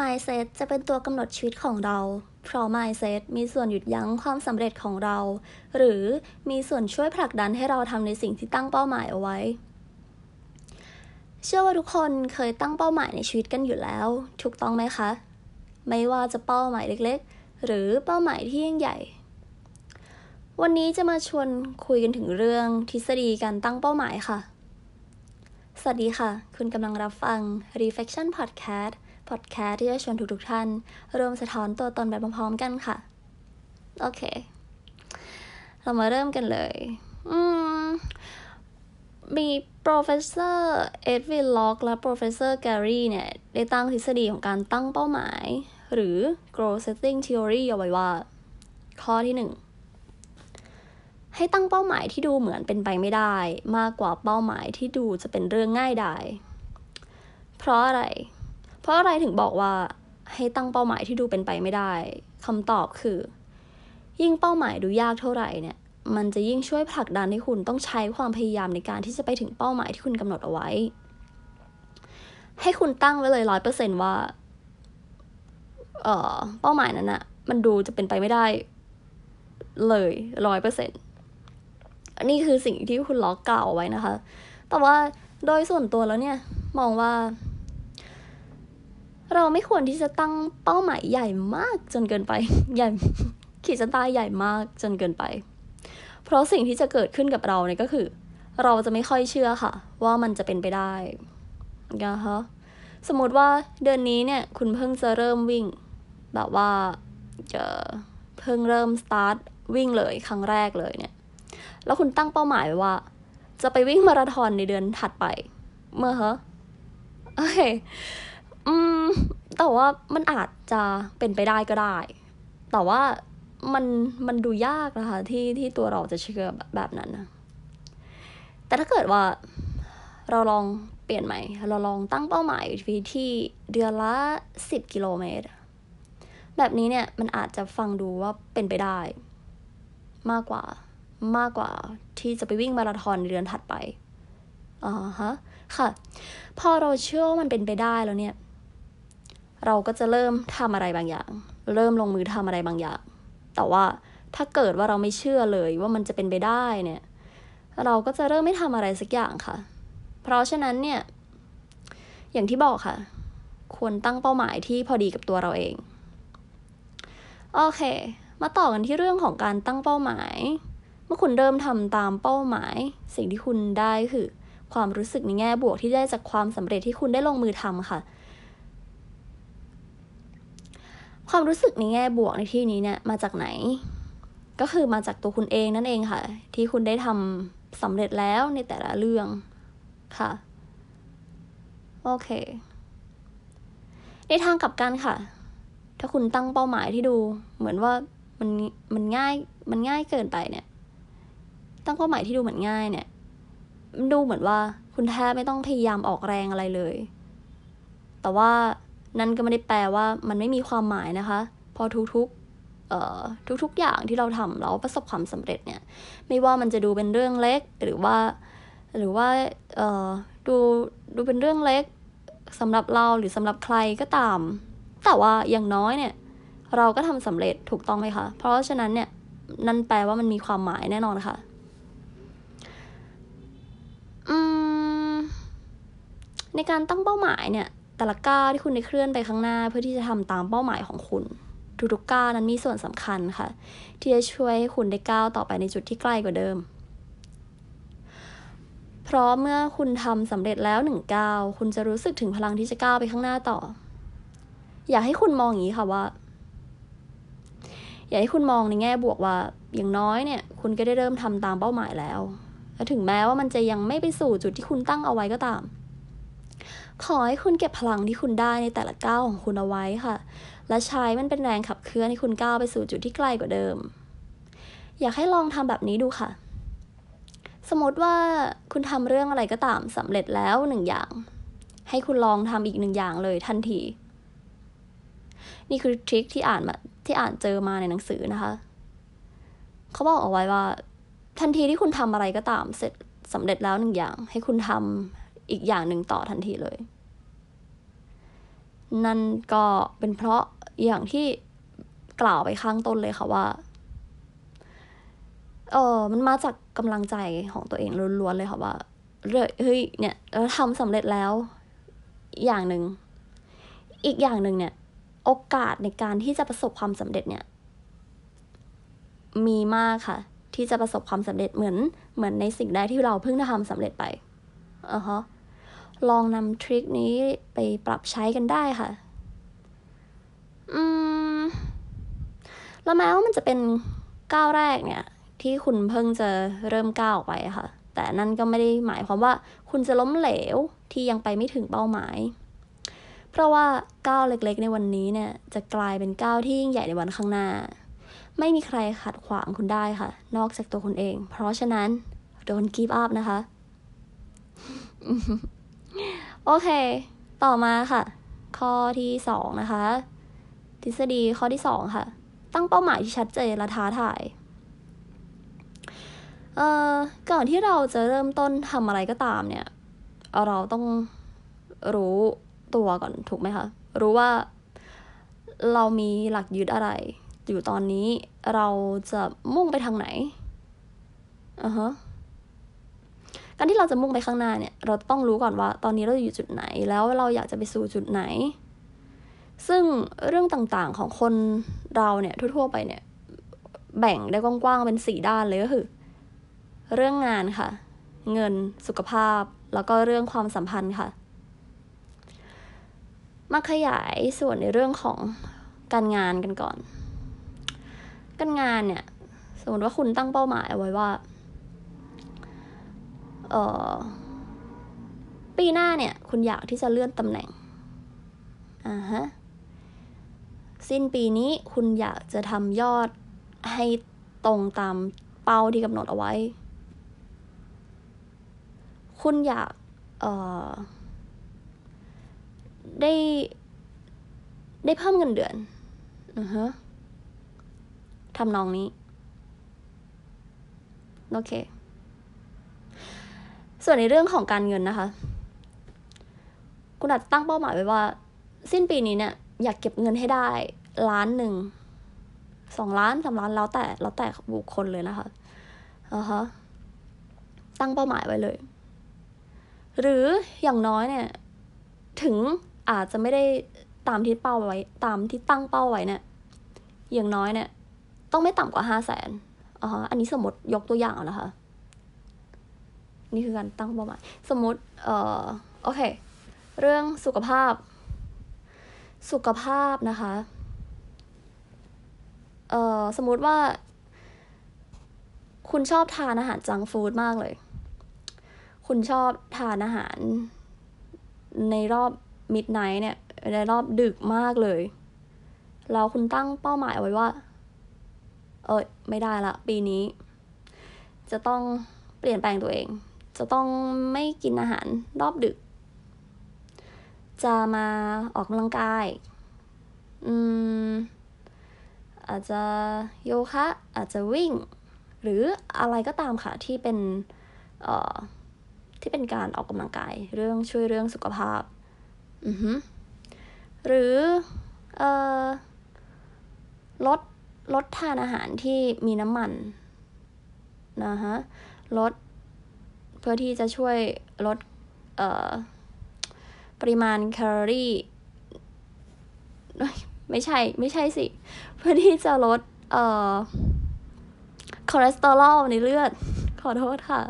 mindset จะเป็นตัวกำหนดชีวิตของเรา เพราะ mindset มีส่วนหยุดยั้งความสำเร็จของเรา หรือมีส่วนช่วยผลักดันให้เราทำในสิ่งที่ตั้งเป้าหมายเอาไว้ เชื่อว่าทุกคนเคยตั้งเป้าหมายในชีวิตกันอยู่แล้ว ถูกต้องไหมคะ ไม่ว่าจะเป้าหมายเล็กๆ หรือเป้าหมายที่ยิ่งใหญ่ วันนี้จะมาชวนคุยกันถึงเรื่องทฤษฎีการตั้งเป้าหมายค่ะ สวัสดีค่ะ คุณกำลังรับฟัง Reflection Podcast พอดแคสต์ที่จะชวนทุกๆท่านรวมสะท้อนตัวตนแบบพร้อมๆกันค่ะ โอเค เรามาเริ่มกันเลย อืมมี professor Edwin Locke และ professor Gary เนี่ย ได้ตั้งทฤษฎีของการตั้งเป้าหมาย หรือ goal setting theory เอาไว้ว่า ข้อที่หนึ่งให้ตั้งเป้าหมายที่ดูเหมือนเป็นไปไม่ได้ มากกว่าเป้าหมายที่ดูจะเป็นเรื่องง่ายดาย เพราะอะไร ราะอะไรถึงบอกว่าให้ตั้งเป้าหมายที่ดูเป็นไปไม่ได้คำตอบคือ ยิ่งเป้าหมายดูยากเท่าไหร่เนี่ย มันจะยิ่งช่วยผลักดันให้คุณต้องใช้ความพยายามในการที่จะไปถึงเป้าหมายที่คุณกำหนดเอาไว้ ให้คุณตั้งไว้เลยร้อยเปอร์เซนว่า เอ่อ เป้าหมายนั้นอะมันดูจะเป็นไปไม่ได้ เลยร้อยเปอร์เซ็นต์นี่คือสิ่งที่คุณล็อกกล่าวไว้นะคะ แต่ว่าโดยส่วนตัวแล้วเนี่ย มองว่า เราไม่ควรที่จะตั้งเป้าหมายใหญ่มากจนเกินไป ใหญ่ขีดเส้นใต้ใหญ่มากจนเกินไป เพราะสิ่งที่จะเกิดขึ้นกับเราเนี่ยก็คือ เราจะไม่ค่อยเชื่อค่ะ ว่ามันจะเป็นไปได้นะคะสมมติว่าเดือนนี้เนี่ย คุณเพิ่งจะเริ่มวิ่ง แบบว่าจะเพิ่งเริ่มสตาร์ทวิ่งเลยครั้งแรกเลยเนี่ย แล้วคุณตั้งเป้าหมายว้ว่า จะไปวิ่งมาราธอนในเดือนถัดไป เมื่อฮะโอเค อืม แต่ว่ามันอาจจะเป็นไปได้ก็ได้ แต่ว่ามันมันดูยากนะคะที่ที่ตัวเราจะเชื่อแบบนั้นนะแต่ถ้าเกิดว่าเราลองเปลี่ยนใหม่ เราลองตั้งเป้าหมายที่เดือนละสิบกิโลเมตร แบบนี้เนี่ยมันอาจจะฟังดูว่าเป็นไปได้ มากกว่ามากกว่าที่จะไปวิ่งมาราธอนในเดือนถัดไปอ่าฮะ ค่ะ พอเราเชื่อว่ามันเป็นไปได้แล้วเนี่ย เราก็จะเริ่มทำอะไรบางอย่าง เริ่มลงมือทำอะไรบางอย่าง แต่ว่าถ้าเกิดว่าเราไม่เชื่อเลยว่ามันจะเป็นไปได้เนี่ย เราก็จะเริ่มไม่ทำอะไรสักอย่างค่ะ เพราะฉะนั้นเนี่ย อย่างที่บอกค่ะ ควรตั้งเป้าหมายที่พอดีกับตัวเราเอง โอเค มาต่อกันที่เรื่องของการตั้งเป้าหมาย เมื่อคุณเริ่มทำตามเป้าหมาย สิ่งที่คุณได้คือ ความรู้สึกในแง่บวกที่ได้จากความสำเร็จที่คุณได้ลงมือทำค่ะ ความรู้สึกในแง่บวกในที่นี้เนี่ยมาจากไหน ก็คือมาจากตัวคุณเองนั่นเองค่ะ ที่คุณได้ทำสำเร็จแล้วในแต่ละเรื่องค่ะ โอเค ในทางกลับกันค่ะ ถ้าคุณตั้งเป้าหมายที่ดู เหมือนว่ามันมันง่ายมันง่ายเกินไปเนี่ย ตั้งเป้าหมายที่ดูเหมือนง่ายเนี่ยมันดูเหมือนว่าคุณแทบไม่ต้องพยายามออกแรงอะไรเลย แต่ว่า นั่นก็ไม่ได้แปลว่ามันไม่มีความหมายนะคะ พอทุกๆเอ่อทุกๆอย่างที่เราทำเราประสบความสำเร็จเนี่ย ไม่ว่ามันจะดูเป็นเรื่องเล็กหรือว่า หรือว่าเอ่อดูดูเป็นเรื่องเล็กสำหรับเราหรือสำหรับใครก็ตาม แต่ว่าอย่างน้อยเนี่ย เราก็ทำสำเร็จถูกต้องไหมคะ เพราะฉะนั้นเนี่ยนั่นแปลว่ามันมีความหมายแน่นอนค่ะ ในการตั้งเป้าหมายเนี่ย แต่ละก้าวที่คุณได้เคลื่อนไปข้างหน้า เพื่อที่จะทำตามเป้าหมายของคุณ ทุกๆก้าวนั้นมีส่วนสำคัญค่ะ ที่จะช่วยให้คุณได้ก้าวต่อไปในจุดที่ใกล้กว่าเดิม เพราะเมื่อคุณทำสำเร็จแล้วหนึ่งก้าวคุณจะรู้สึกถึงพลังที่จะก้าวไปข้างหน้าต่อ อยากให้คุณมองอย่างนี้ค่ะว่า อยากให้คุณมองในแง่บวกว่า อย่างน้อยเนี่ย คุณก็ได้เริ่มทำตามเป้าหมายแล้วและถึงแม้ว่ามันจะยังไม่ไปสู่จุดที่คุณตั้งเอาไว้ก็ตาม ขอให้คุณเก็บพลังที่คุณได้ในแต่ละก้าวของคุณเอาไว้ค่ะ และใช้มันเป็นแรงขับเคลื่อนให้คุณก้าวไปสู่จุดที่ไกลกว่าเดิม อยากให้ลองทำแบบนี้ดูค่ะ สมมติว่าคุณทำเรื่องอะไรก็ตามสำเร็จแล้วหนึ่งอย่าง ให้คุณลองทำอีกหนึ่งอย่างเลยทันที นี่คือทริคที่อ่านมาที่อ่านเจอมาในหนังสือนะคะ เขาบอกเอาไว้ว่า ทันทีที่คุณทำอะไรก็ตามเสร็จสำเร็จแล้วหนึ่งอย่าง ให้คุณทำ อีกอย่างหนึ่งต่อทันทีเลย นั่นก็เป็นเพราะอย่างที่กล่าวไปข้างต้นเลยค่ะว่า เออมันมาจากกำลังใจของตัวเองล้วนๆเลยค่ะว่าเฮ้ยเนี่ยเราทำสำเร็จแล้วอย่างหนึ่ง อีกอย่างหนึ่งเนี่ย โอกาสในการที่จะประสบความสำเร็จเนี่ย มีมากค่ะ ที่จะประสบความสำเร็จเหมือนเหมือนในสิ่งใดที่เราเพิ่งทำสำเร็จไปอะฮะ ลองนำทริคนี้ไปปรับใช้กันได้ค่ะ อืม แล้วแม้ว่ามันจะเป็นก้าวแรกเนี่ย ที่คุณเพิ่งจะเริ่มก้าวไปค่ะ แต่นั่นก็ไม่ได้หมายความว่าคุณจะล้มเหลวที่ยังไปไม่ถึงเป้าหมาย เพราะว่าก้าวเล็กๆ ในวันนี้เนี่ย จะกลายเป็นก้าวที่ยิ่งใหญ่ในวันข้างหน้า ไม่มีใครขัดขวางคุณได้ค่ะ นอกจากตัวคุณเอง เพราะฉะนั้น don't give up นะคะ โอเค ต่อมาค่ะ ข้อที่สองนะคะ ทฤษฎีข้อที่สองค่ะ ตั้งเป้าหมายที่ชัดเจนและท้าทายเอ่อก่อนที่เราจะเริ่มต้นทำอะไรก็ตามเนี่ย เราต้องรู้ตัวก่อนถูกไหมคะ รู้ว่าเรามีหลักยึดอะไร อยู่ตอนนี้เราจะมุ่งไปทางไหนอะฮะ การที่เราจะมุ่งไปข้างหน้าเนี่ย เราต้องรู้ก่อนว่าตอนนี้เราอยู่จุดไหน แล้วเราอยากจะไปสู่จุดไหน ซึ่งเรื่องต่างๆของคนเราเนี่ยทั่วๆไปเนี่ย แบ่งได้กว้างๆเป็นสี่ด้านเลยก็คือ เรื่องงานค่ะ เงินสุขภาพ แล้วก็เรื่องความสัมพันธ์ค่ะ มาขยายส่วนในเรื่องของการงานกันก่อน การงานเนี่ย สมมติว่าคุณตั้งเป้าหมายเอาไว้ว่า เออปีหน้าเนี่ย คุณอยากที่จะเลื่อนตำแหน่งอ่าฮะสิ้นปีนี้คุณอยากจะทำยอดให้ตรงตามเป้าที่กำหนดเอาไว้ คุณอยากเอ่อได้ได้เพิ่มเงินเดือนอือฮะทำนองนี้ โอเค ส่วนในเรื่องของการเงินนะคะ คุณอาจจะตั้งเป้าหมายไว้ว่า สิ้นปีนี้เนี่ย อยากเก็บเงินให้ได้ล้านหนึ่งสองล้านสามล้านแล้วแต่แล้วแต่บุคคลเลยนะคะอ่าฮะตั้งเป้าหมายไว้เลย หรืออย่างน้อยเนี่ย ถึงอาจจะไม่ได้ตามที่เป้าไว้ ตามที่ตั้งเป้าไว้เนี่ย อย่างน้อยเนี่ย ต้องไม่ต่ำกว่าห้าแสนอ่าฮะอันนี้สมมติยกตัวอย่างนะคะ นี่คือการตั้งเป้าหมาย สมมติเอ่อโอเค เรื่องสุขภาพ สุขภาพนะคะเอ่อสมมติว่า คุณชอบทานอาหารจังฟู้ดมากเลย คุณชอบทานอาหารในรอบมิดไนท์เนี่ย ในรอบดึกมากเลย แล้วคุณตั้งเป้าหมายเอาไว้ว่า เออไม่ได้ละ ปีนี้ จะต้องเปลี่ยนแปลงตัวเอง จะต้องไม่กินอาหารรอบดึก จะมาออกกำลังกาย อืม อาจจะโยคะ อาจจะวิ่ง หรืออะไรก็ตามค่ะที่เป็นเอ่อที่เป็นการออกกำลังกาย เรื่องช่วยเรื่องสุขภาพ อือฮึหรือเอ่อลดลดทานอาหารที่มีน้ำมันนะฮะลด เพื่อที่จะช่วยลดเอ่อปริมาณแคลอรี่ ไม่ใช่ ไม่ใช่สิ เพื่อที่จะลดเอ่อคอเลสเตอรอลในเลือด ขอโทษค่ะ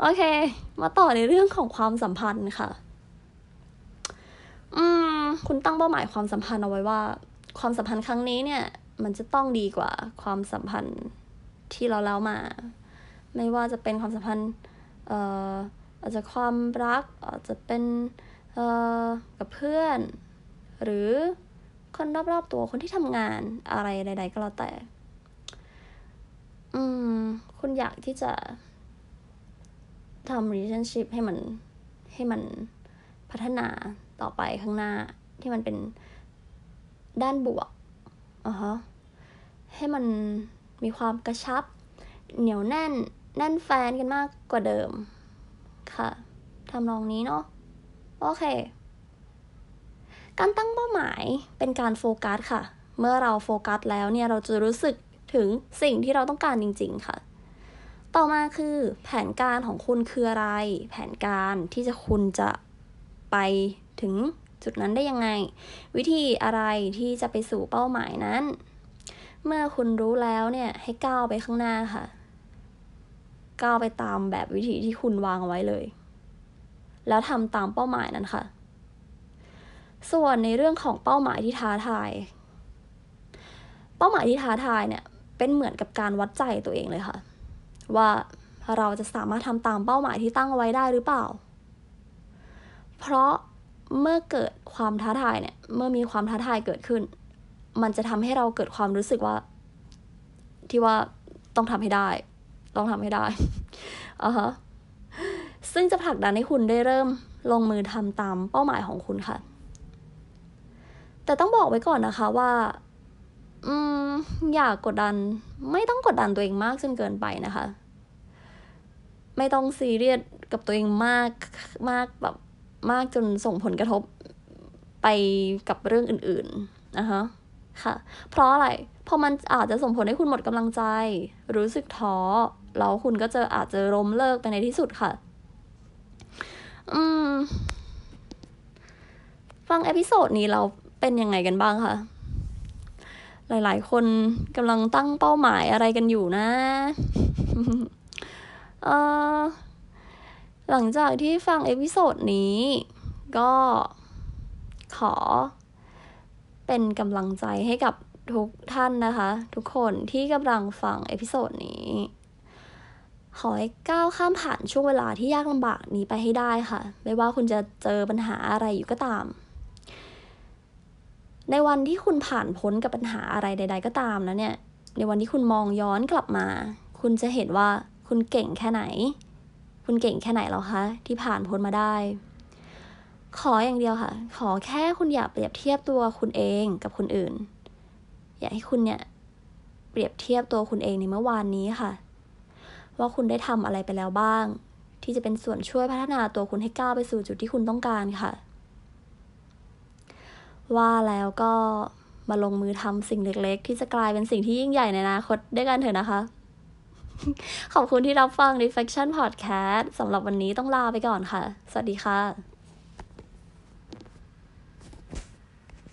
โอเค มาต่อในเรื่องของความสัมพันธ์ค่ะ อืม คุณตั้งเป้าหมายความสัมพันธ์เอาไว้ว่า ความสัมพันธ์ครั้งนี้เนี่ย มันจะต้องดีกว่าความสัมพันธ์ที่เราแล้วมา ไม่ว่าจะเป็นความสัมพันธ์ อาจจะความรักอาจจะเป็นกับเพื่อน หรือคนรอบๆตัวคนที่ทำงานอะไรใด ๆ ก็แล้วแต่ อืม คุณอยากที่จะทำ relationship ให้มันให้มันพัฒนาต่อไปข้างหน้าที่มันเป็นด้านบวกอะฮะให้มันมีความกระชับ เหนียวแน่น แน่นแฟนกันมากกว่าเดิม ค่ะทำนองนี้เนาะโอเค การตั้งเป้าหมายเป็นการโฟกัสค่ะ เมื่อเราโฟกัสแล้วเนี่ยเราจะรู้สึกถึงสิ่งที่เราต้องการจริง ๆ ค่ะ ต่อมาคือแผนการของคุณคืออะไร แผนการที่จะคุณจะไปถึงจุดนั้นได้ยังไง วิธีอะไรที่จะไปสู่เป้าหมายนั้น เมื่อคุณรู้แล้วเนี่ยให้ก้าวไปข้างหน้าค่ะ ก้าวไปตามแบบวิธีที่คุณวางไว้เลย แล้วทำตามเป้าหมายนั้นค่ะ ส่วนในเรื่องของเป้าหมายที่ท้าทาย เป้าหมายที่ท้าทายเนี่ย เป็นเหมือนกับการวัดใจตัวเองเลยค่ะ ว่าเราจะสามารถทำตามเป้าหมายที่ตั้งเอาไว้ได้หรือเปล่า เพราะเมื่อเกิดความท้าทายเนี่ย เมื่อมีความท้าทายเกิดขึ้น มันจะทำให้เราเกิดความรู้สึกว่า ที่ว่าต้องทำให้ได้ ต้องทำให้ได้อะฮะซึ่งจะผลักดันให้คุณได้เริ่มลงมือทำตามเป้าหมายของคุณค่ะ แต่ต้องบอกไว้ก่อนนะคะว่า อืม อย่ากกดดัน ไม่ต้องกดดันตัวเองมากจนเกินไปนะคะ ไม่ต้องซีเรียสกับตัวเองมากมากแบบมากจนส่งผลกระทบไปกับเรื่องอื่นๆนะคะค่ะ เพราะอะไร เพราะมันอาจจะส่งผลให้คุณหมดกำลังใจ รู้สึกท้อ แล้วคุณก็จะอาจจะล้มเลิกไปในที่สุดค่ะ อืม ฟัง episode นี้เราเป็นยังไงกันบ้างคะหลาย ๆ คนกำลังตั้งเป้าหมายอะไรกันอยู่นะเออหลังจากที่ฟัง episode นี้ ก็ขอ เป็นกำลังใจให้กับทุกท่านนะคะ ทุกคนที่กำลังฟัง episode นี้ ขอให้ก้าวข้ามผ่านช่วงเวลาที่ยากลำบากนี้ไปให้ได้ค่ะ ไม่ว่าคุณจะเจอปัญหาอะไรอยู่ก็ตาม ในวันที่คุณผ่านพ้นกับปัญหาอะไรใด ๆ ก็ตามแล้วเนี่ย ในวันที่คุณมองย้อนกลับมา คุณจะเห็นว่าคุณเก่งแค่ไหน คุณเก่งแค่ไหนแล้วคะที่ผ่านพ้นมาได้ ขออย่างเดียวค่ะ ขอแค่คุณอย่าเปรียบเทียบตัวคุณเองกับคนอื่น อยากให้คุณเนี่ยเปรียบเทียบตัวคุณเองในเมื่อวานนี้ค่ะ ว่าคุณได้ทำอะไรไปแล้วบ้าง ที่จะเป็นส่วนช่วยพัฒนาตัวคุณให้ก้าวไปสู่จุดที่คุณต้องการค่ะ ว่าแล้วก็มาลงมือทำสิ่งเล็กๆ ที่จะกลายเป็นสิ่งที่ยิ่งใหญ่ในอนาคตด้วยกันเถอะนะคะ ขอบคุณที่รับฟัง Reflection Podcast สำหรับวันนี้ต้องลาไปก่อนค่ะ สวัสดีค่ะ